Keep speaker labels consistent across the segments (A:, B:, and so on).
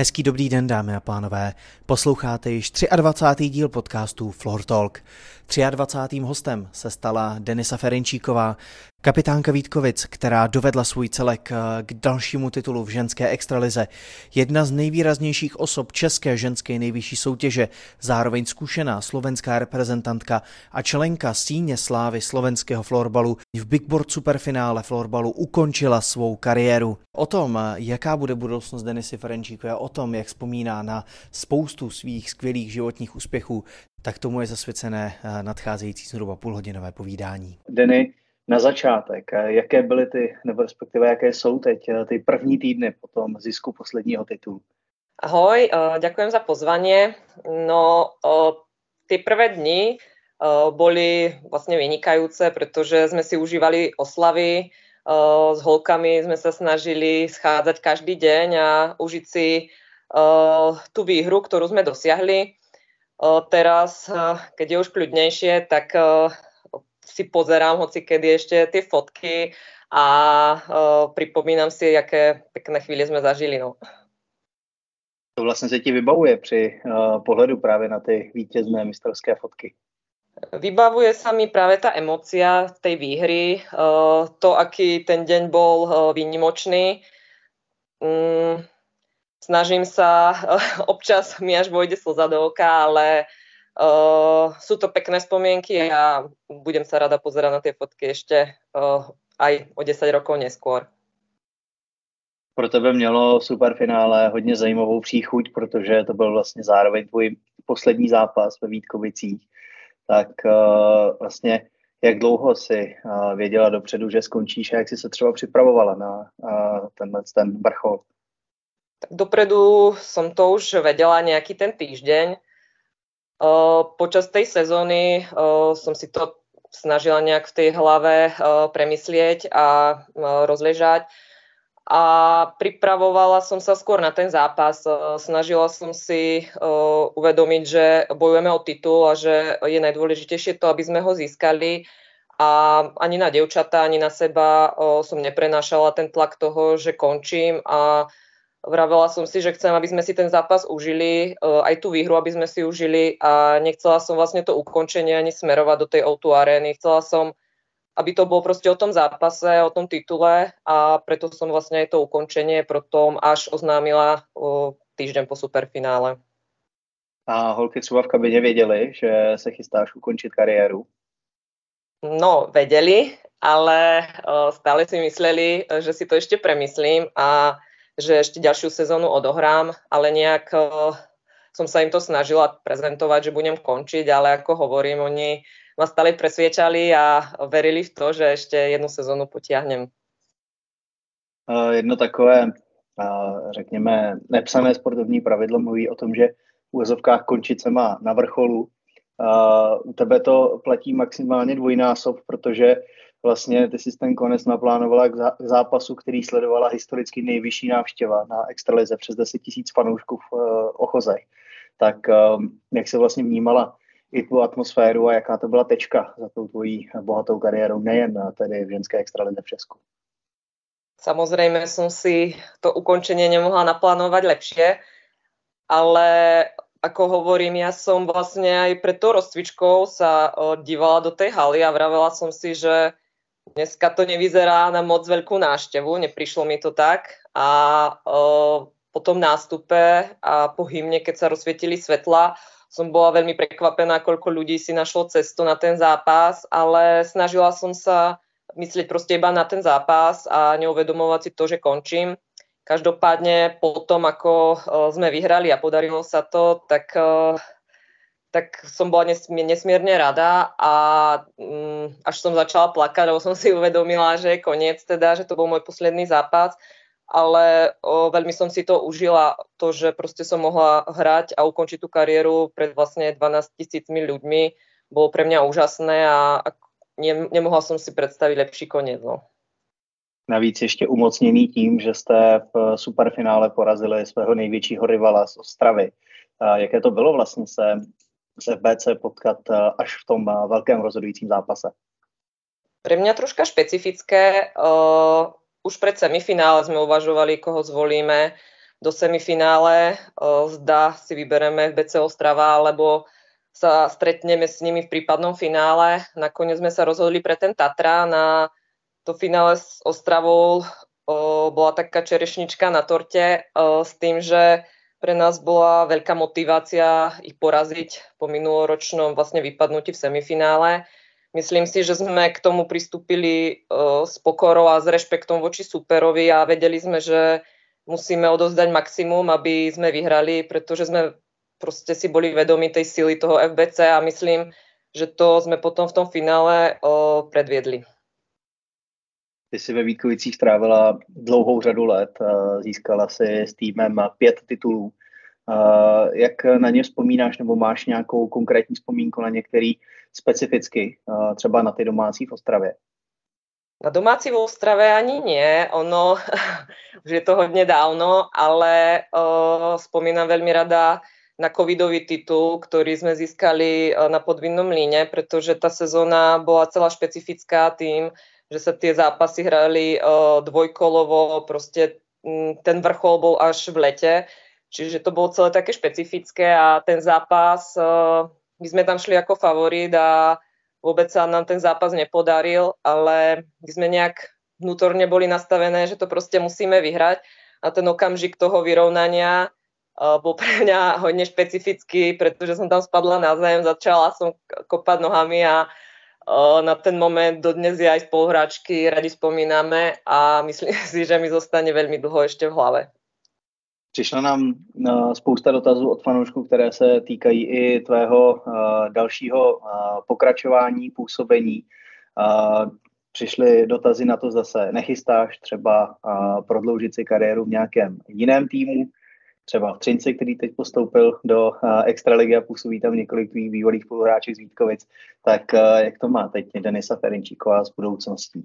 A: Hezký dobrý den, dámy a pánové. Posloucháte již 23. díl podcastu Floor Talk. 23. hostem se stala Denisa Ferenčíková, kapitánka Vítkovic, která dovedla svůj celek eh, k dalšímu titulu v ženské extralize. Jedna z nejvýraznějších osob české ženské nejvyšší soutěže, zároveň zkušená slovenská reprezentantka a členka síně slávy slovenského florbalu v Big Board superfinále florbalu ukončila svou kariéru. O tom, jaká bude budoucnost Denisy Ferenčíkové, o tom, jak vzpomíná na spoustu svých skvělých životních úspěchů, tak tomu je zasvěcené eh, nadcházející zhruba půlhodinové povídání.
B: Denny, na začátek, eh, jaké byly ty, nebo respektive jaké jsou teď eh, ty první týdny po tom zisku posledního titulu?
C: Ahoj, ďakujem za pozvanie. No, tie prvé dni boli vlastne vynikajúce, pretože sme si užívali oslavy, s holkami sme sa snažili schádzať každý deň a užiť si tú výhru, ktorú sme dosiahli. Teraz, keď je už kľudnejšie, tak si pozerám hoci kedy ešte tie fotky a pripomínam si, aké pekné chvíle sme zažili. No.
B: To vlastně se ti vybavuje při uh, pohledu právě na ty vítězné mistrovské fotky?
C: Vybavuje sa mi práve tá emócia tej výhry, uh, to, aký ten deň bol uh, výnimočný. Um, snažím sa, občas mi až vojde slza do oka, ale uh, sú to pekné spomienky a budem sa rada pozerať na tie fotky ešte uh, aj o 10 rokov neskôr.
B: Pro tebe mělo superfinále hodně zajímavou příchuť, protože to byl vlastně zároveň tvůj poslední zápas ve Vítkovicích. Tak uh, vlastně jak dlouho si uh, věděla dopředu, že skončíš a jak jsi se třeba připravovala na uh, tenhle ten vrchol?
C: Tak dopredu som to už vedela nejaký ten týždeň. Počas tej sezóny som si to snažila nejak v tej hlave premyslieť a rozležať. A pripravovala som sa skôr na ten zápas. Snažila som si uvedomiť, že bojujeme o titul a že je najdôležitejšie to, aby sme ho získali. A ani na devčatá, ani na seba som neprenášala ten tlak toho, že končím a Vravela som si, že chcem, aby sme si ten zápas užili, eh, aj tú výhru, aby sme si užili a nechcela som vlastne to ukončenie ani smerovať do tej O2 arény. Chcela som, aby to bolo proste o tom zápase, o tom titule a preto som vlastne aj to ukončenie potom až oznámila o, týždeň po superfinále.
B: A holky třeba v kabině věděli, že se chystáš ukončit kariéru?
C: No, vedeli, ale uh, stále si mysleli, že si to ešte premyslím a že ešte ďalšiu sezónu odohrám, ale nejak uh, som sa im to snažila prezentovať, že budem končiť, ale ako hovorím, oni ma stále presviečali a verili v to, že ešte jednu sezónu potiahnem.
B: Uh, jedno takové, uh, řekněme, nepsané sportovní pravidlo mluví o tom, že v úvozovkách končit se má na vrcholu. U tebe to platí maximálně dvojnásob, protože vlastně ty jsi ten konec naplánovala k zápasu, který sledovala historicky nejvyšší návštěva na extralize přes 10 tisíc fanoušků v uh, Ochozech. Tak um, jak se vlastně vnímala i tu atmosféru a jaká to byla tečka za tou tvojí bohatou kariérou, nejen tedy v ženské extralize v Česku?
C: Samozrejme som si to ukončenie nemohla naplánovať lepšie, ale ako hovorím, ja som vlastne aj pred tou rozcvičkou sa dívala do tej haly a vravela som si, že Dneska to nevyzerá na moc veľkú náštevu, neprišlo mi to tak. A uh, po tom nástupe a po hymne, keď sa rozsvietili svetla, som bola veľmi prekvapená, koľko ľudí si našlo cestu na ten zápas, ale snažila som sa myslieť proste iba na ten zápas a neuvedomovať si to, že končím. Každopádne po tom, ako sme vyhrali a podarilo sa to, tak tak som bola nesmierne rada a um, až som začala plakať, lebo som si uvedomila, že je koniec teda, že to bol môj posledný zápas, ale o, veľmi som si to užila, to, že proste som mohla hrať a ukončiť tú kariéru pred vlastne 12 tisícmi ľuďmi, bolo pre mňa úžasné a, a ne, nemohla som si predstaviť lepší koniec. No.
B: Navíc ještě umocněný tím, že jste v superfinále porazili svého největšího rivala z Ostravy. Jaké to bylo vlastně se se v BC potkat eh, až v tom eh, velkém rozhodujícím zápase?
C: Pre mňa troška špecifické. Uh, už pred semifinále sme uvažovali, koho zvolíme. do semifinále. Zda si vybereme BC Ostrava, alebo sa stretneme s nimi v prípadnom finále. Nakoniec sme sa rozhodli pre ten Tatra. Na to finále s Ostravou bola taká čerešnička na torte s tým, že pre nás bola veľká motivácia ich poraziť po minuloročnom vlastne vypadnutí v semifinále. Myslím si, že sme k tomu pristúpili uh, s pokorou a s rešpektom voči superovi a vedeli sme, že musíme odozdať maximum, aby sme vyhrali, pretože sme proste si boli vedomi tej sily toho FBC a myslím, že to sme potom v tom finále uh, predviedli.
B: Ty jsi ve Vítkovicích strávila dlouhou řadu let, získala si s týmem pět titulů. Jak na ně vzpomínáš, nebo máš nějakou konkrétní vzpomínku na některý specificky, třeba na ty domácí v Ostravě?
C: Na domácí v Ostrave ani nie, ono, už je to hodně dávno, ale uh, spomínam veľmi rada na covidový titul, ktorý sme získali na podvinnom líne, pretože tá sezóna bola celá špecifická tým, že sa tie zápasy hrali uh, dvojkolovo, proste um, ten vrchol bol až v lete, čiže to bolo celé také špecifické a ten zápas, uh, my sme tam šli ako favorit a vôbec sa nám ten zápas nepodaril, ale my sme nejak vnútorne boli nastavené, že to proste musíme vyhrať a ten okamžik toho vyrovnania uh, bol pre mňa hodne špecifický, pretože som tam spadla na zem, začala som kopať nohami a na ten moment dodnes je aj spoluhráčky radi spomíname a myslím si, že mi zostane veľmi dlho ešte v hlave.
B: Přišla nám spousta dotazů od fanoušků, které se týkají i tvého dalšího pokračování, působení. Přišly dotazy na to zase, nechystáš třeba prodloužit si kariéru v nějakém jiném týmu, třeba v Třinci, který teď postoupil do extraligy a působí tam několik tvých bývalých spoluhráčů z Vítkovic, tak jak to má teď Denisa Ferenčíková s budoucností?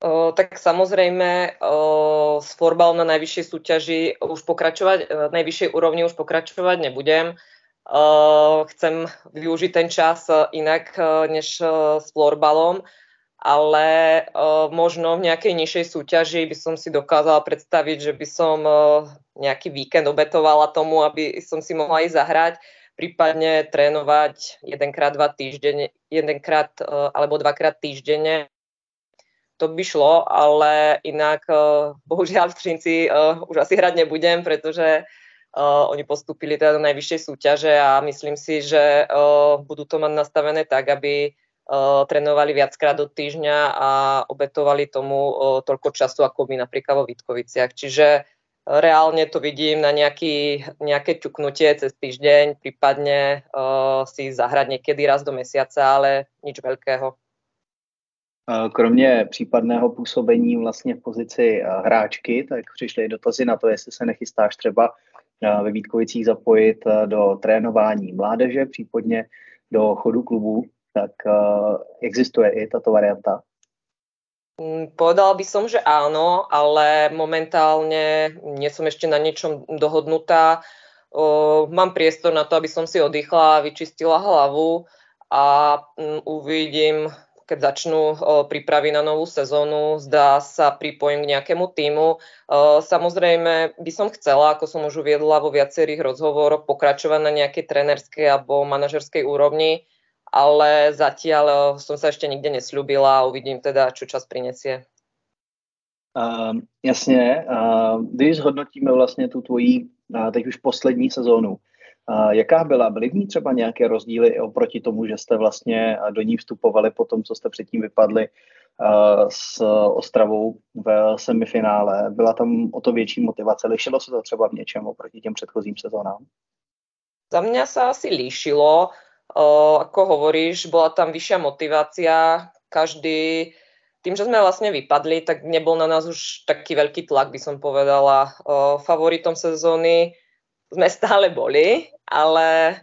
C: O, tak samozrejme o, s florbalom na najvyššej súťaži už pokračovať, na najvyššej úrovni už pokračovať nebudem. O, chcem využiť ten čas inak než s florbalom ale uh, možno v nejakej nižšej súťaži by som si dokázala predstaviť, že by som uh, nejaký víkend obetovala tomu, aby som si mohla ísť zahrať, prípadne trénovať jedenkrát, dva týždenne, jedenkrát uh, alebo dvakrát týždenne. To by šlo, ale inak uh, bohužiaľ v Třinci uh, už asi hrať nebudem, pretože uh, oni postúpili teda do najvyššej súťaže a myslím si, že uh, budú to mať nastavené tak, aby trénovali viackrát do týždňa a obetovali tomu uh, toľko času, ako my napríklad vo Vítkoviciach. Čiže reálne to vidím na nejaký, nejaké ťuknutie cez týždeň, prípadne uh, si zahrať niekedy raz do mesiaca, ale nič veľkého.
B: Kromě případného působení vlastně v pozici hráčky, tak přišly dotazy na to, jestli se nechystáš třeba ve Vítkovicích zapojit do trénování mládeže, případně do chodu klubů tak uh, existuje i táto varianta?
C: Mm, povedala by som, že áno, ale momentálne nie som ešte na niečom dohodnutá. Uh, mám priestor na to, aby som si oddychla, vyčistila hlavu a um, uvidím, keď začnú uh, prípravy na novú sezónu, zdá sa pripojím k nejakému týmu. Uh, samozrejme by som chcela, ako som už uviedla vo viacerých rozhovoroch, pokračovať na nejakej trenerskej alebo manažerskej úrovni ale zatiaľ eh, som sa ešte nikde nesľubila a uvidím teda, čo čas prinesie.
B: Uh, jasně, uh, když zhodnotíme vlastně tu tvojí uh, teď už poslední sezónu, uh, jaká byla? Byly v ní třeba nějaké rozdíly oproti tomu, že jste vlastně do ní vstupovali po tom, co jste předtím vypadli uh, s Ostravou v semifinále? Byla tam o to větší motivace? Lišilo se to třeba v něčem oproti těm předchozím sezónám?
C: Za mňa sa asi líšilo ako hovoríš, bola tam vyššia motivácia, každý, tým, že sme vlastne vypadli, tak nebol na nás už taký veľký tlak, by som povedala. Favoritom sezóny sme stále boli, ale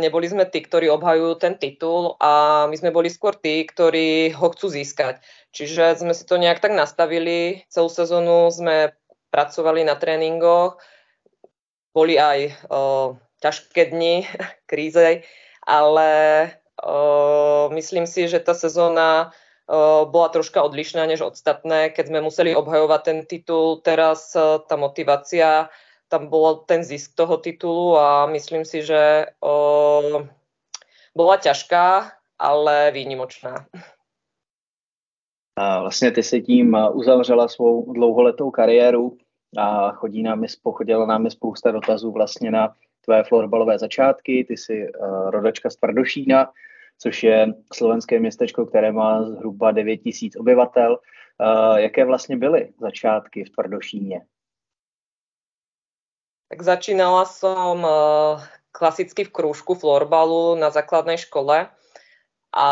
C: neboli sme tí, ktorí obhajujú ten titul a my sme boli skôr tí, ktorí ho chcú získať. Čiže sme si to nejak tak nastavili, celú sezónu sme pracovali na tréningoch, boli aj ťažké dni, kríze, ale o, myslím si, že tá sezóna bola troška odlišná než ostatné, keď sme museli obhajovať ten titul. Teraz tá motivácia, tam bol ten zisk toho titulu a myslím si, že bola ťažká, ale výnimočná.
B: A vlastně ty si tím uzavřela svou dlouholetou kariéru a chodí nám, pochodila nám spousta dotazů vlastně na tvé florbalové začátky. Ty jsi uh, rodačka z Tvrdošína, což je slovenské městečko, které má zhruba 9 tisíc obyvatel. Uh, jaké vlastně byly začátky v Tvrdošíně?
C: Tak začínala som uh, klasicky v krúžku florbalu na základnej škole a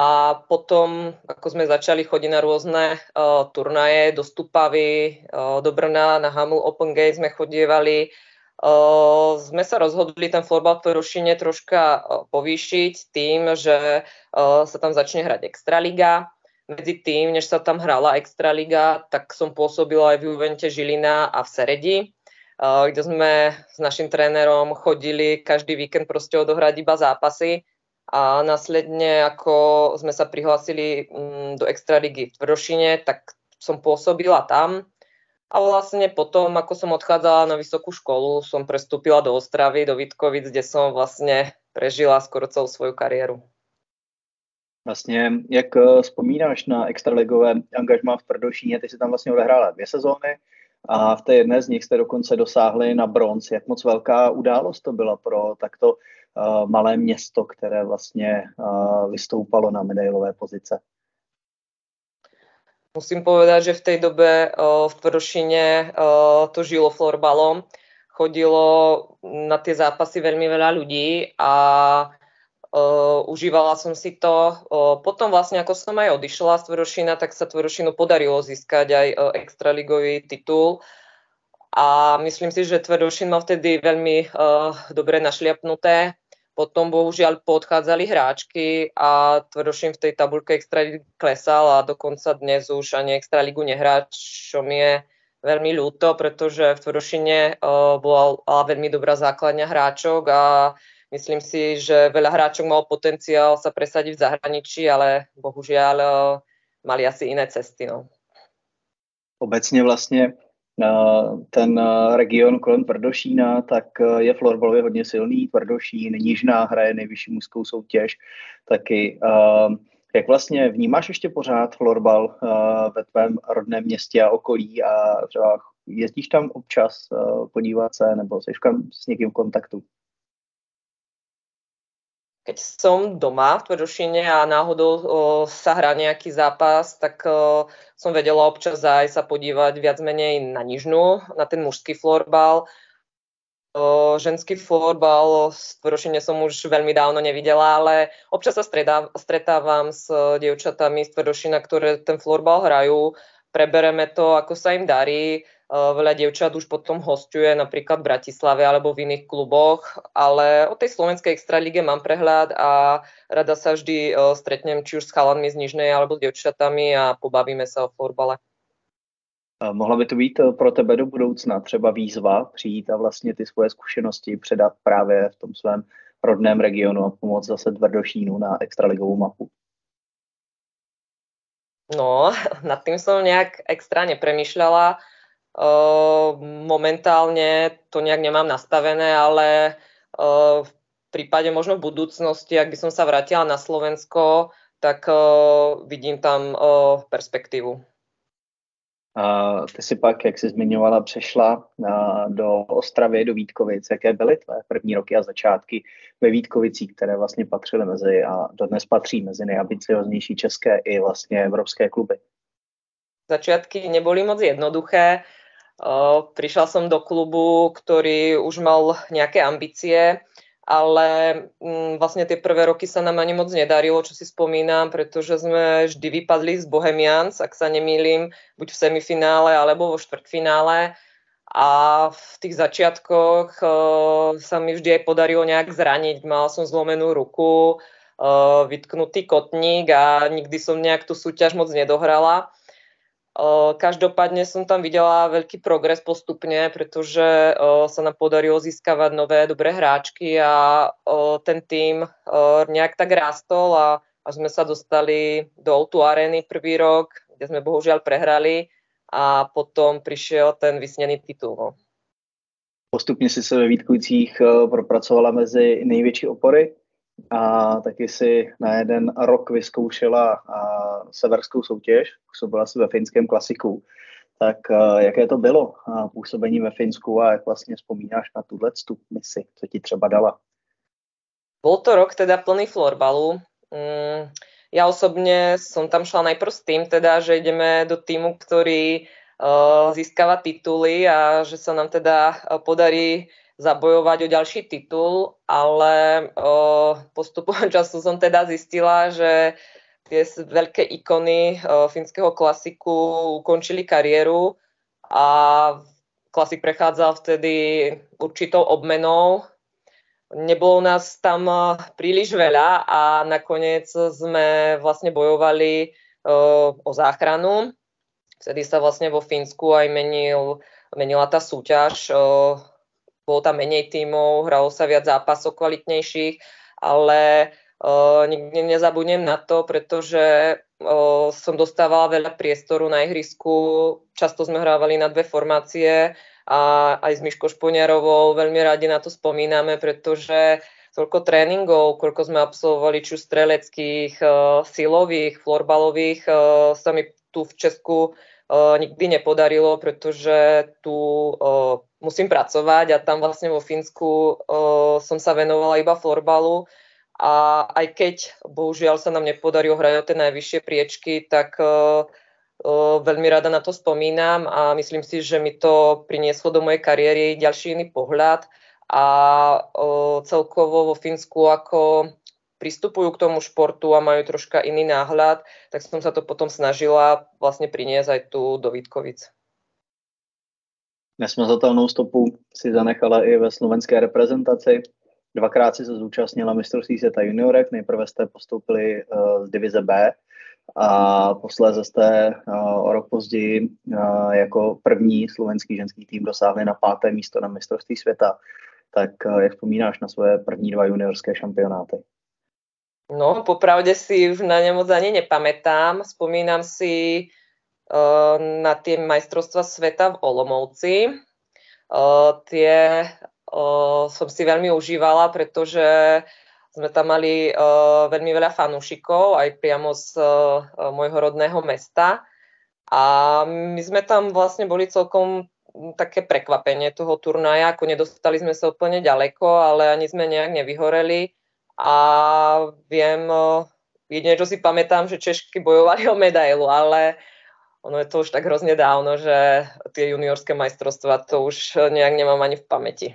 C: potom, ako sme začali chodiť na rôzne uh, turnaje do Stupavy, uh, do Brna, na Hamul Open Gate sme chodievali, Sme sa rozhodli ten florbal v Rušine troška povýšiť tým, že sa tam začne hrať Extraliga. Medzi tým, než sa tam hrala Extraliga, tak som pôsobila aj v Juvente Žilina a v Seredi, kde sme s našim trénerom chodili každý víkend proste odohrať iba zápasy a následne, ako sme sa prihlásili mm, do Extraligy v Tvrdošine, tak som pôsobila tam a vlastne potom, ako som odchádzala na vysokú školu, som prestúpila do Ostravy, do Vitkovic, kde som vlastne prežila skoro celou svoju kariéru.
B: Vlastně, jak eh, vzpomínáš na extraligové angažmá v Tvrdošíně, ty si tam vlastně odehrála dvě sezóny a v té jedné z nich jste dokonce dosáhli na bronz. Jak moc velká událost to byla pro takto uh, malé město, které vlastně uh, vystoupalo na medailové pozice?
C: Musím povedať, že v tej dobe v Tvrdošine to žilo florbalom. Chodilo na tie zápasy veľmi veľa ľudí a užívala som si to. Potom vlastne, ako som aj odišla z Tvrdošina, tak sa Tvrdošinu podarilo získať aj extraligový titul. A myslím si, že Tvrdošin mal vtedy veľmi dobre našliapnuté potom bohužiaľ podchádzali hráčky a Tvrdošín v tej tabulke extraligy klesal a dokonca dnes už ani extraligu nehrá, čo mi je veľmi ľúto, pretože v Tvrdošine uh, bola veľmi dobrá základňa hráčok a myslím si, že veľa hráčok mal potenciál sa presadiť v zahraničí, ale bohužiaľ uh, mali asi iné cesty. No.
B: Obecně vlastně ten region kolem Tvrdošína, tak je florbalově hodně silný. Tvrdošín, Nížná hraje nejvyšší mužskou soutěž taky. Jak vlastně vnímáš ještě pořád florbal ve tvém rodném městě a okolí a třeba jezdíš tam občas podívat se nebo jsi s někým v kontaktu?
C: Keď som doma v Tvrdošine a náhodou o, sa hrá nejaký zápas, tak o, som vedela občas aj sa podívať viac menej na nižnú, na ten mužský florbal. O, ženský florbal v Tvrdošine som už veľmi dávno nevidela, ale občas sa stretávam s dievčatami z Tvrdošina, ktoré ten florbal hrajú. Prebereme to, ako sa im darí veľa dievčat už potom hostuje napríklad v Bratislave alebo v iných kluboch, ale o tej slovenskej extralige mám prehľad a rada sa vždy eh, stretnem či už s chalanmi z Nižnej alebo s dievčatami a pobavíme sa o florbale.
B: Mohla by to být eh, pro tebe do budoucna třeba výzva přijít a vlastně ty svoje zkušenosti předat právě v tom svém rodném regionu a pomoct zase Tvrdošínu na extraligovou mapu?
C: No, nad tým som nejak extra nepremýšľala. Momentálne to nejak nemám nastavené, ale v prípade možno v budúcnosti, ak by som sa vrátila na Slovensko, tak vidím tam perspektívu.
B: ty si pak, jak jsi zmiňovala, přešla do Ostravy, do Vítkovic. Jaké byly tvé první roky a začátky ve Vítkovicích, které vlastně patřily mezi a dodnes patří mezi nejambicioznější české i vlastně evropské kluby?
C: Začiatky neboli moc jednoduché. Prišla som do klubu, ktorý už mal nejaké ambície, ale mm, vlastne tie prvé roky sa nám ani moc nedarilo, čo si spomínam, pretože sme vždy vypadli z Bohemians, ak sa nemýlim, buď v semifinále alebo vo štvrtfinále. A v tých začiatkoch sa mi vždy aj podarilo nejak zraniť. Mal som zlomenú ruku, vytknutý kotník a nikdy som nejak tú súťaž moc nedohrala. Každopádne som tam videla veľký progres postupne, pretože sa nám podarilo získavať nové dobré hráčky a ten tým nejak tak rástol a až sme sa dostali do Outu Areny prvý rok, kde sme bohužiaľ prehrali a potom prišiel ten vysněný titul. No.
B: Postupně si se ve Vítkovicích propracovala mezi největší opory a taky si na jeden rok vyzkoušela severskou soutěž, působila si ve finském klasiku. Tak eh, jaké to bylo působení ve Finsku a jak vlastně vzpomínáš na tuhle misi, co ti třeba dala?
C: Bol to rok teda plný florbalu. Mm, ja osobne som tam šla najprv s tým, teda, že ideme do týmu, ktorý uh, získava tituly a že sa nám teda uh, podarí zabojovať o ďalší titul, ale postupom času som teda zistila, že tie veľké ikony finského klasiku ukončili kariéru a klasik prechádzal vtedy určitou obmenou Nebolo nás tam príliš veľa a nakoniec sme vlastne bojovali o záchranu. Vtedy sa vlastne vo Fínsku aj menil, menila tá súťaž. Bolo tam menej tímov, hralo sa viac zápasov kvalitnejších, ale uh, nikdy nezabudnem na to, pretože uh, som dostávala veľa priestoru na ihrisku. Často sme hrávali na dve formácie a aj s Myškou Šponiarovou veľmi radi na to spomíname, pretože toľko tréningov, koľko sme absolvovali, či streleckých, uh, silových, florbalových, uh, sa mi tu v Česku nikdy nepodarilo, pretože tu musím pracovať a tam vlastne vo Fínsku som sa venovala iba florbalu a aj keď bohužiaľ sa nám nepodarilo hrať o tie najvyššie priečky, tak veľmi rada na to spomínam a myslím si, že mi to prinieslo do mojej kariéry ďalší iný pohľad a celkovo vo Fínsku ako pristupujú k tomu športu a majú troška iný náhľad, tak som sa to potom snažila vlastne priniesť aj tu do Vítkovic.
B: Nesmazatelnou stopu si zanechala i ve slovenské reprezentaci. Dvakrát si se zúčastnila mistrovství světa juniorek, nejprve jste postoupili z divize B a posléze jste o rok později jako první slovenský ženský tým dosáhli na páté místo na mistrovství světa. Tak jak vzpomínáš na svoje první dva juniorské šampionáty?
C: No, popravde si už na ne moc ani nepamätám. Spomínam si uh, na tie majstrovstva sveta v Olomovci. Uh, tie uh, som si veľmi užívala, pretože sme tam mali uh, veľmi veľa fanúšikov, aj priamo z uh, môjho rodného mesta. A my sme tam vlastne boli celkom také prekvapenie toho turnaja, ako nedostali sme sa úplne ďaleko, ale ani sme nejak nevyhoreli. A viem, uh, jedine, čo si pamätám, že Češky bojovali o medailu, ale ono je to už tak hrozne dávno, že tie juniorské majstrovstvá to už nejak nemám ani v pamäti.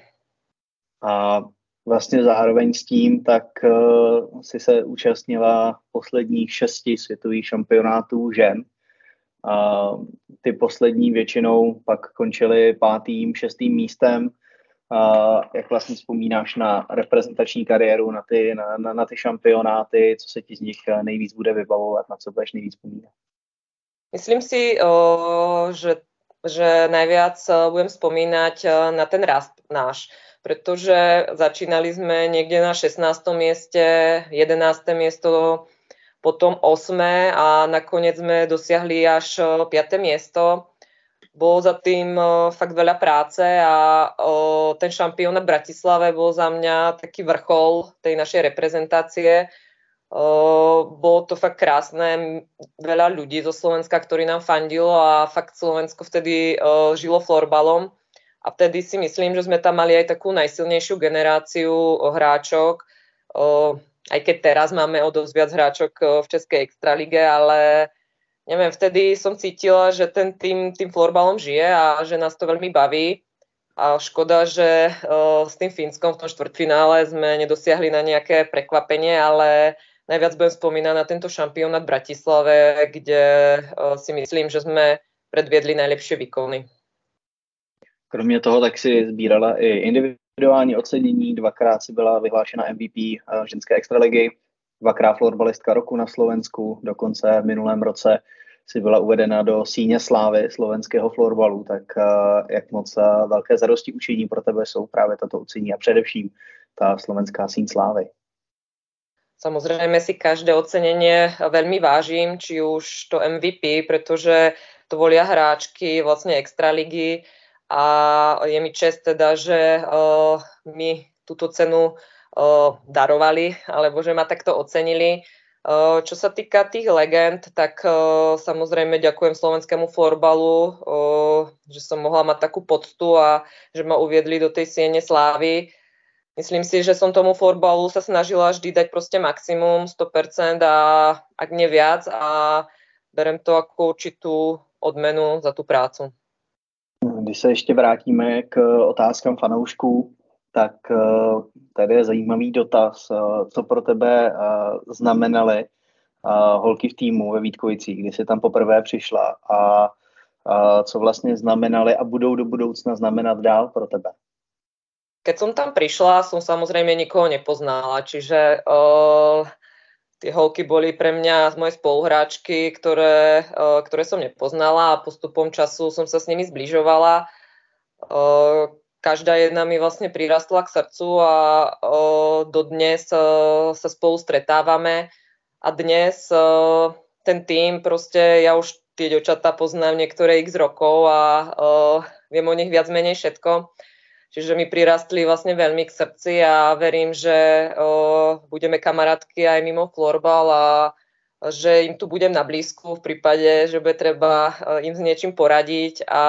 B: A vlastně zároveň s tím, tak uh, si se účastnila posledních šesti světových šampionátů žen. A ty poslední většinou pak končily pátým, šestým místem. A jak vlastně vzpomínáš na reprezentační kariéru, na ty, na, na, na ty šampionáty, co se ti z nich nejvíc bude vybavovat, na co budeš nejvíc vzpomínat?
C: Myslím si, o, že, že najviac budem spomínať na ten rast náš pretože začínali sme niekde na 16. mieste, 11. miesto, potom 8. a nakoniec sme dosiahli až 5. miesto. Bolo za tým fakt veľa práce a ten šampiónat v Bratislave bol za mňa taký vrchol tej našej reprezentácie. Bolo to fakt krásne, veľa ľudí zo Slovenska, ktorí nám fandilo a fakt Slovensko vtedy žilo florbalom. A vtedy si myslím, že sme tam mali aj takú najsilnejšiu generáciu hráčok, aj keď teraz máme o dosť viac hráčok v Českej extralige, ale neviem, vtedy som cítila, že ten tým, tým florbalom žije a že nás to veľmi baví. A škoda, že s tým Fínskom v tom štvrtfinále sme nedosiahli na nejaké prekvapenie, ale najviac budem spomínať na tento šampionát v Bratislave, kde si myslím, že sme predviedli najlepšie výkony.
B: Kromě toho tak si sbírala i individuální ocenění, dvakrát si byla vyhlášena MVP eh, ženské extraligy, dvakrát florbalistka roku na Slovensku, dokonce v minulém roce si byla uvedena do síně slávy slovenského florbalu, tak eh, jak moc eh, velké zadosti učení pro tebe jsou právě tato ucení a především ta slovenská síň slávy.
C: Samozrejme si každé ocenenie veľmi vážim, či už to MVP, pretože to volia hráčky vlastne extraligy a je mi čest teda, že uh, mi túto cenu darovali, alebo že ma takto ocenili. Čo sa týka tých legend, tak samozrejme ďakujem slovenskému florbalu, že som mohla mať takú poctu a že ma uviedli do tej siene slávy myslím si, že som tomu florbalu sa snažila vždy dať proste maximum, 100% a ak nie viac a berem to ako určitú odmenu za tu prácu.
B: Když se ještě vrátíme k otázkám fanoušků, tak eh, tady je zajímavý dotaz, eh, co pro tebe eh, znamenaly holky v týmu ve Vítkovicích, kdy jsi tam poprvé přišla a co vlastně znamenaly a budou do budoucna znamenat dál pro tebe?
C: Keď som tam prišla, som samozrejme nikoho nepoznala, čiže uh, tie holky boli pre mňa z mojej spoluhráčky, ktoré, uh, ktoré som nepoznala a postupom času som sa s nimi zbližovala. Uh, každá jedna mi vlastne prirastla k srdcu a uh, dodnes uh, sa spolu stretávame a dnes uh, ten tým, proste ja už tie ďočatá poznám niektoré x rokov a uh, viem o nich viac menej všetko. Čiže mi prirastli vlastne veľmi k srdci a verím, že o, budeme kamarátky aj mimo florbal a že im tu budem na blízku v prípade, že bude treba im s niečím poradiť a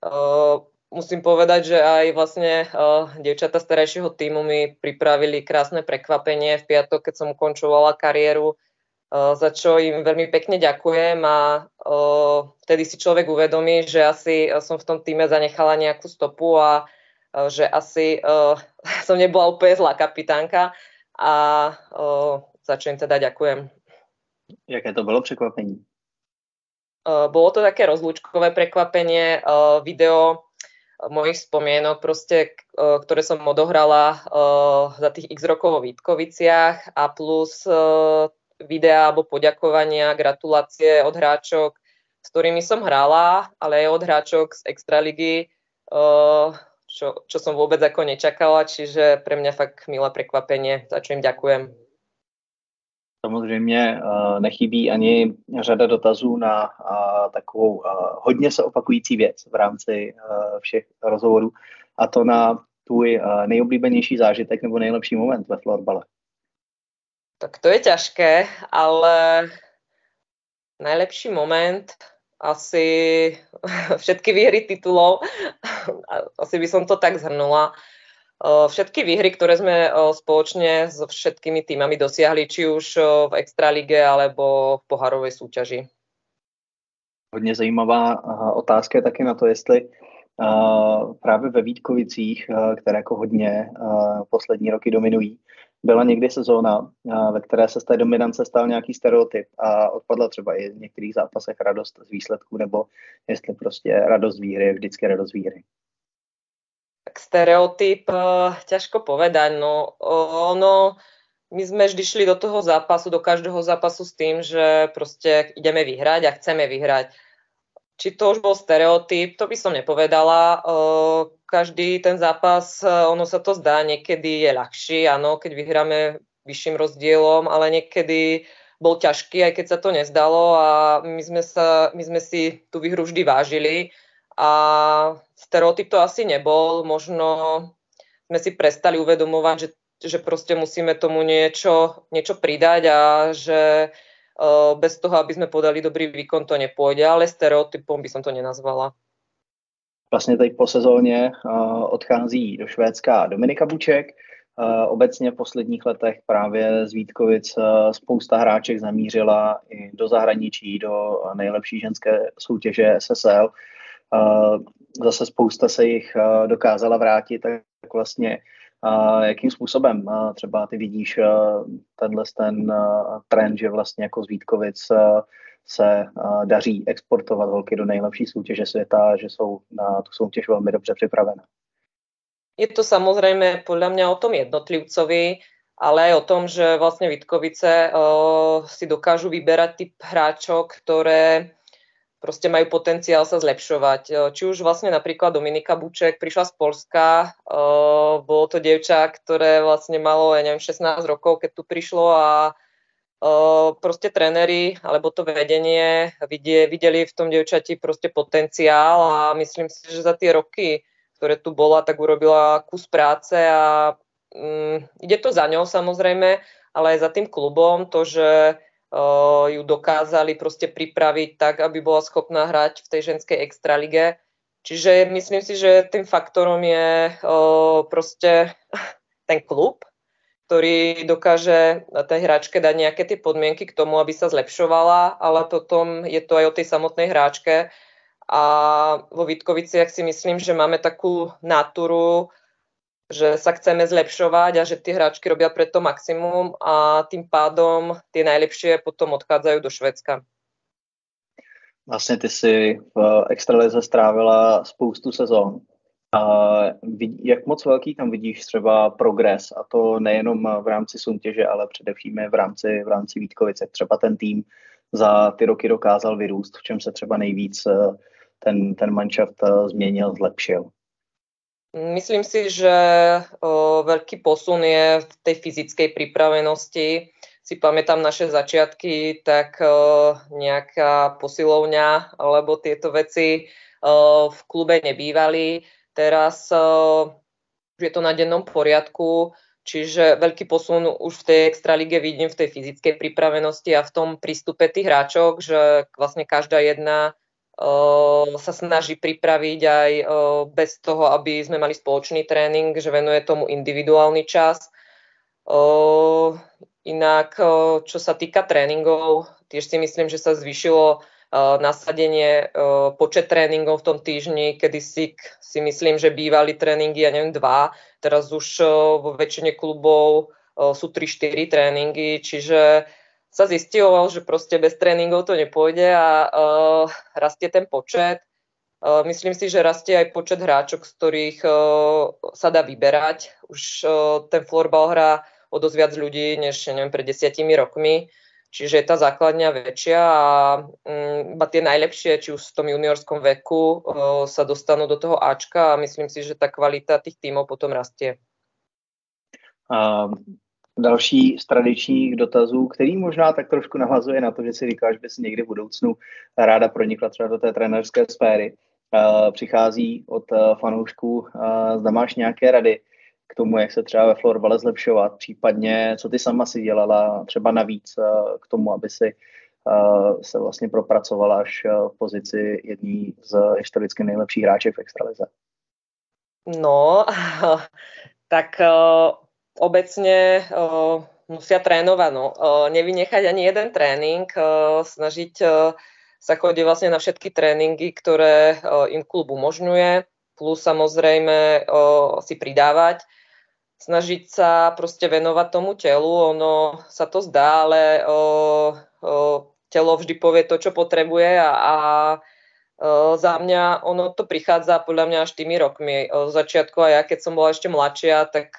C: o, musím povedať, že aj vlastne o, dievčata starejšieho týmu mi pripravili krásne prekvapenie v piatok, keď som ukončovala kariéru, o, za čo im veľmi pekne ďakujem a o, vtedy si človek uvedomí, že asi som v tom týme zanechala nejakú stopu a Eh, že asi uh, som nebola úplne zlá kapitánka a uh, za čo im teda ďakujem.
B: Jaké to bolo překvapení?
C: Uh, bolo to také rozlúčkové prekvapenie, uh, video mojich spomienok, proste, uh, ktoré som odohrala uh, za tých x rokov vo Vítkoviciach a plus uh, videa alebo poďakovania, gratulácie od hráčok, s ktorými som hrala, ale aj od hráčok z Extraligy, čo, čo som vôbec ako nečakala, čiže pre mňa fakt milé prekvapenie, za čo im ďakujem.
B: Samozřejmě uh, nechybí ani řada dotazů na uh, takovou uh, hodně se opakující věc v rámci všech rozhovorů a to na tvůj nejoblíbenější zážitek nebo nejlepší moment ve florbale.
C: Tak to je ťažké, ale najlepší moment asi všetky výhry titulov, asi by som to tak zhrnula. Všetky výhry, ktoré sme spoločne so všetkými týmami dosiahli, či už v Extralige alebo v poharovej súťaži.
B: Hodně zajímavá otázka je taky na to, jestli právě ve Vítkovicích, které jako hodně poslední roky dominují, byla někdy sezóna, ve které se z té dominance stal nějaký stereotyp a odpadla třeba i v některých zápasech radost z výsledků, nebo jestli prostě radost výhry je vždycky radost výhry.
C: Tak stereotyp, ťažko povedať, no ono, my sme vždy šli do toho zápasu, do každého zápasu s tým, že proste ideme vyhrať a chceme vyhrať. Či to už bol stereotyp, to by som nepovedala každý ten zápas, eh, ono sa to zdá, niekedy je ľahší, áno, keď vyhráme vyšším rozdielom, ale niekedy bol ťažký, aj keď sa to nezdalo a my sme, sa, my sme si tú výhru vždy vážili a stereotyp to asi nebol, možno sme si prestali uvedomovať, že, že proste musíme tomu niečo, niečo pridať a že uh, bez toho, aby sme podali dobrý výkon, to nepôjde, ale stereotypom by som to nenazvala.
B: Vlastně teď po sezóně uh, odchází do Švédska Dominika Buček. Uh, obecně v posledních letech právě z Vítkovic spousta hráček zamířila i do zahraničí, do nejlepší ženské soutěže SSL. Zase spousta se jich dokázala vrátit, tak vlastně jakým způsobem třeba ty vidíš tenhle ten trend, že vlastně jako z Vítkovic se daří exportovat holky do nejlepší soutěže světa, že jsou na tu soutěž velmi dobře připravené.
C: Je to samozrejme podľa mňa o tom jednotlivcovi, ale aj o tom, že vlastne Vitkovice uh, si dokážu vyberať typ hráčok, ktoré proste majú potenciál sa zlepšovať. Či už vlastne napríklad Dominika Buček prišla z Polska, bolo to dievča, ktoré vlastne malo, ja neviem, 16 rokov, keď tu prišlo a proste tréneri alebo to vedenie vidie, videli v tom dievčati proste potenciál a myslím si, že za tie roky, ktoré tu bola, tak urobila kus práce a um, ide to za ňou samozrejme, ale aj za tým klubom, to, že ju dokázali proste pripraviť tak, aby bola schopná hrať v tej ženskej extralige. Čiže myslím si, že tým faktorom je proste ten klub, ktorý dokáže tej hráčke dať nejaké tie podmienky k tomu, aby sa zlepšovala, ale potom je to aj o tej samotnej hráčke. A vo Vítkoviciach si myslím, že máme takú natúru, že sa chceme zlepšovať a že tie hráčky robia preto maximum a tým pádom tie najlepšie potom odchádzajú do Švedska.
B: Vlastně ty si v Extralize strávila spoustu sezón. A jak moc velký tam vidíš třeba progres, a to nejenom v rámci soutěže, ale především v rámci, v rámci Vítkovice. Třeba ten tým za ty roky dokázal vyrůst, v čem se třeba nejvíc eh, ten, ten manšaft eh, změnil, zlepšil.
C: Myslím si, že veľký posun je v tej fyzickej pripravenosti. Si pamätám naše začiatky, tak nejaká posilovňa alebo tieto veci v klube nebývali. Teraz je to na dennom poriadku, čiže veľký posun už v tej extralige vidím v tej fyzickej pripravenosti a v tom prístupe tých hráčok, že vlastne každá jedna sa snaží pripraviť aj bez toho, aby sme mali spoločný tréning, že venuje tomu individuálny čas. Inak, čo sa týka tréningov, tiež si myslím, že sa zvyšilo nasadenie, počet tréningov v tom týždni, kedy si, si myslím, že bývali tréningy, ja neviem, dva, teraz už vo väčšine klubov sú 3-4 tréningy, čiže sa zistilo, že proste bez tréningov to nepôjde a uh, rastie ten počet. Uh, myslím si, že rastie aj počet hráčok, z ktorých uh, sa dá vyberať. Už uh, ten florbal hrá o dosť viac ľudí, než neviem, pred desiatimi rokmi. Čiže je tá základňa väčšia a um, tie najlepšie, či už v tom juniorskom veku, uh, sa dostanú do toho Ačka a myslím si, že tá kvalita tých tímov potom rastie.
B: Um, další z tradičních dotazů, který možná tak trošku navazuje na to, že si říkáš, že bys někdy v budoucnu ráda pronikla třeba do té trenerské sféry. Uh, přichází od uh, fanoušků, uh, zda máš nějaké rady k tomu, jak se třeba ve florbale zlepšovat, případně co ty sama si dělala třeba navíc k tomu, aby si se vlastně propracovala až v pozici jední z historicky nejlepších hráček v extralize.
C: No, tak obecne uh, musia trénovať, no. Uh, nevynechať ani jeden tréning, uh, snažiť sa chodiť vlastne na všetky tréningy, ktoré im klub umožňuje, plus samozrejme si pridávať, snažiť sa proste venovať tomu telu, ono sa to zdá, ale telo vždy povie to, čo potrebuje a, a za mňa ono to prichádza podľa mňa až tými rokmi. Z začiatku aj ja, keď som bola ešte mladšia, tak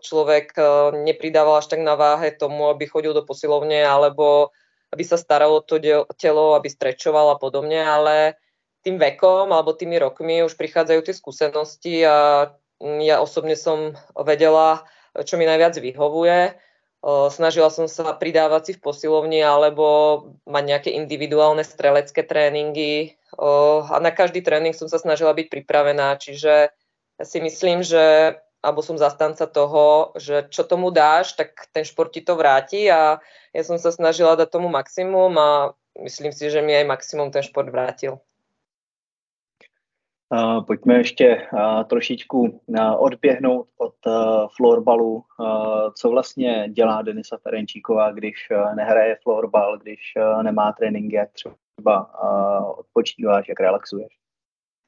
C: človek nepridával až tak na váhe tomu, aby chodil do posilovne alebo aby sa staralo to telo, aby strečoval a podobne, ale tým vekom alebo tými rokmi už prichádzajú tie skúsenosti a ja osobne som vedela, čo mi najviac vyhovuje Snažila som sa pridávať si v posilovni alebo mať nejaké individuálne strelecké tréningy a na každý tréning som sa snažila byť pripravená, čiže ja si myslím, že alebo som zastanca toho, že čo tomu dáš, tak ten šport ti to vráti a ja som sa snažila dať tomu maximum a myslím si, že mi aj maximum ten šport vrátil.
B: Pojďme ještě trošičku odběhnout od florbalu. Co vlastně dělá Denisa Ferenčíková, když nehraje florbal, když nemá tréninky, jak třeba odpočíváš, jak relaxuješ?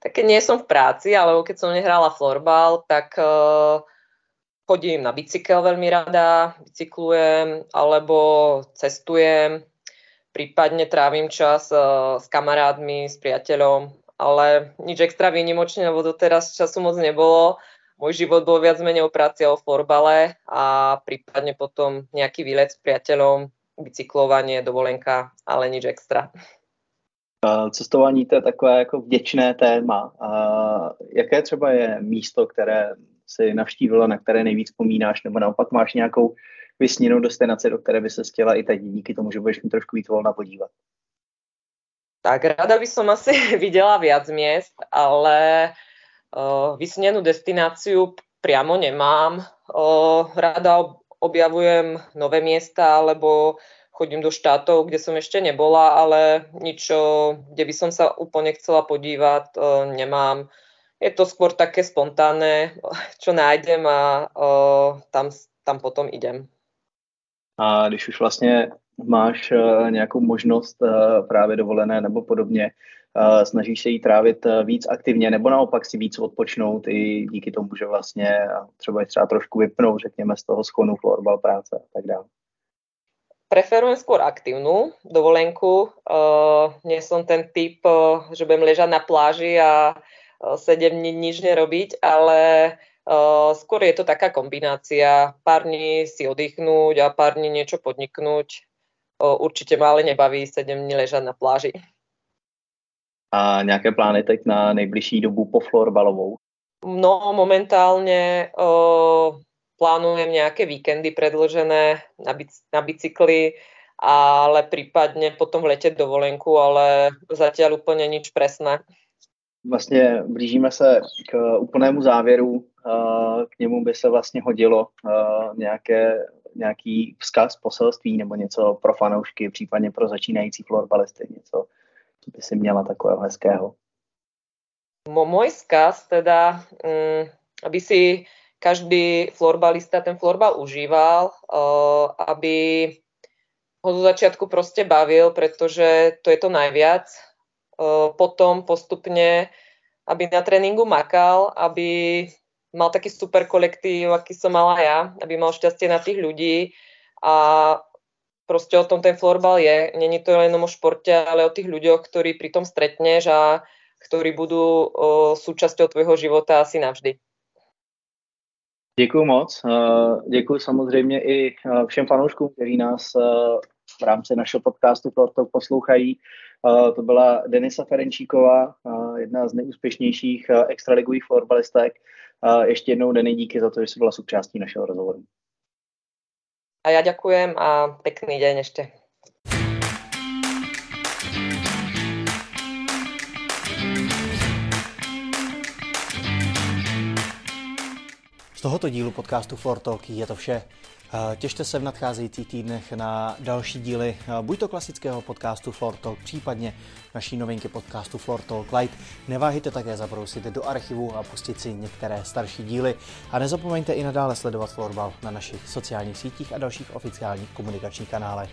C: Tak nie som v práci, ale keď som nehrala florbal, tak chodím na bicykel veľmi rada, bicyklujem alebo cestujem, prípadne trávim čas s kamarádmi, s priateľom ale nič extra výnimočne, lebo doteraz času moc nebolo. Môj život bol viac menej o práci a o florbale a prípadne potom nejaký výlet s priateľom, bicyklovanie, dovolenka, ale nič extra.
B: Cestování to je takové jako vděčné téma. Jaké třeba je místo, které si navštívila, na které nejvíc vzpomínáš, nebo naopak máš nějakou vysněnou destinaci, do které by se chtěla i teď díky tomu, že budeš mít trošku víc volna podívat?
C: Tak rada by som asi videla viac miest, ale uh, vysnenú destináciu priamo nemám. Uh, rada objavujem nové miesta, alebo chodím do štátov, kde som ešte nebola, ale nič, kde by som sa úplne chcela podívať, nemám. Je to skôr také spontánne, čo nájdem a tam, tam potom idem.
B: A když už vlastně máš uh, nějakou možnost uh, právě dovolené nebo podobně, uh, snažíš se jí trávit víc aktivně nebo naopak si víc odpočnout i díky tomu, že vlastně třeba je třeba trošku vypnout, řekněme, z toho schonu florbal práce a tak dále.
C: Preferujem skôr aktívnu dovolenku. Uh, nie som ten typ, uh, že budem ležať na pláži a uh, 7 dní nič nerobiť, ale Uh, skôr je to taká kombinácia, pár dní si oddychnúť a pár dní niečo podniknúť. Určite ma ale nebaví 7 dní ležať na pláži.
B: A nějaké plány teď na nejbližší dobu po florbalovou?
C: No, momentálne uh, plánujem nejaké víkendy predložené na, bic- na bicykli, ale prípadne potom v lete dovolenku, ale zatiaľ úplne nič presné.
B: Vlastně blížíme se k úplnému závěru k němu by se vlastně hodilo nějaké, nějaký vzkaz, poselství nebo něco pro fanoušky, případně pro začínající florbalisty, něco, co by si měla takového hezkého.
C: Môj skaz teda, um, aby si každý florbalista ten florbal užíval, uh, aby ho zo začiatku proste bavil, pretože to je to najviac. Uh, potom postupne, aby na tréningu makal, aby mal taký super kolektív, aký som mala ja, aby mal šťastie na tých ľudí a proste o tom ten florbal je. Není to len o športe, ale o tých ľuďoch, ktorí pri tom stretneš a ktorí budú o, súčasťou tvojho života asi navždy.
B: Děkuji moc. Děkuji samozřejmě i všem fanouškům, kteří nás v rámci našeho podcastu to poslouchají. To byla Denisa Ferenčíková, jedna z nejúspěšnějších extraligových florbalistek. A ještě jednou, Denny, díky za to, že jsi byla součástí našeho rozhovoru.
C: A já ďakujem a pekný deň ešte.
A: Z tohoto dílu podcastu Floor Talk je to vše. Eh, těšte se v nadcházejících týdnech na další díly eh, buď to klasického podcastu Floor Talk, případně naší novinky podcastu Floor Talk Light. Neváhejte také zabrousit do archivu a pustit si některé starší díly a nezapomeňte i nadále sledovat Florbal na našich sociálních sítích a dalších oficiálních komunikačních kanálech.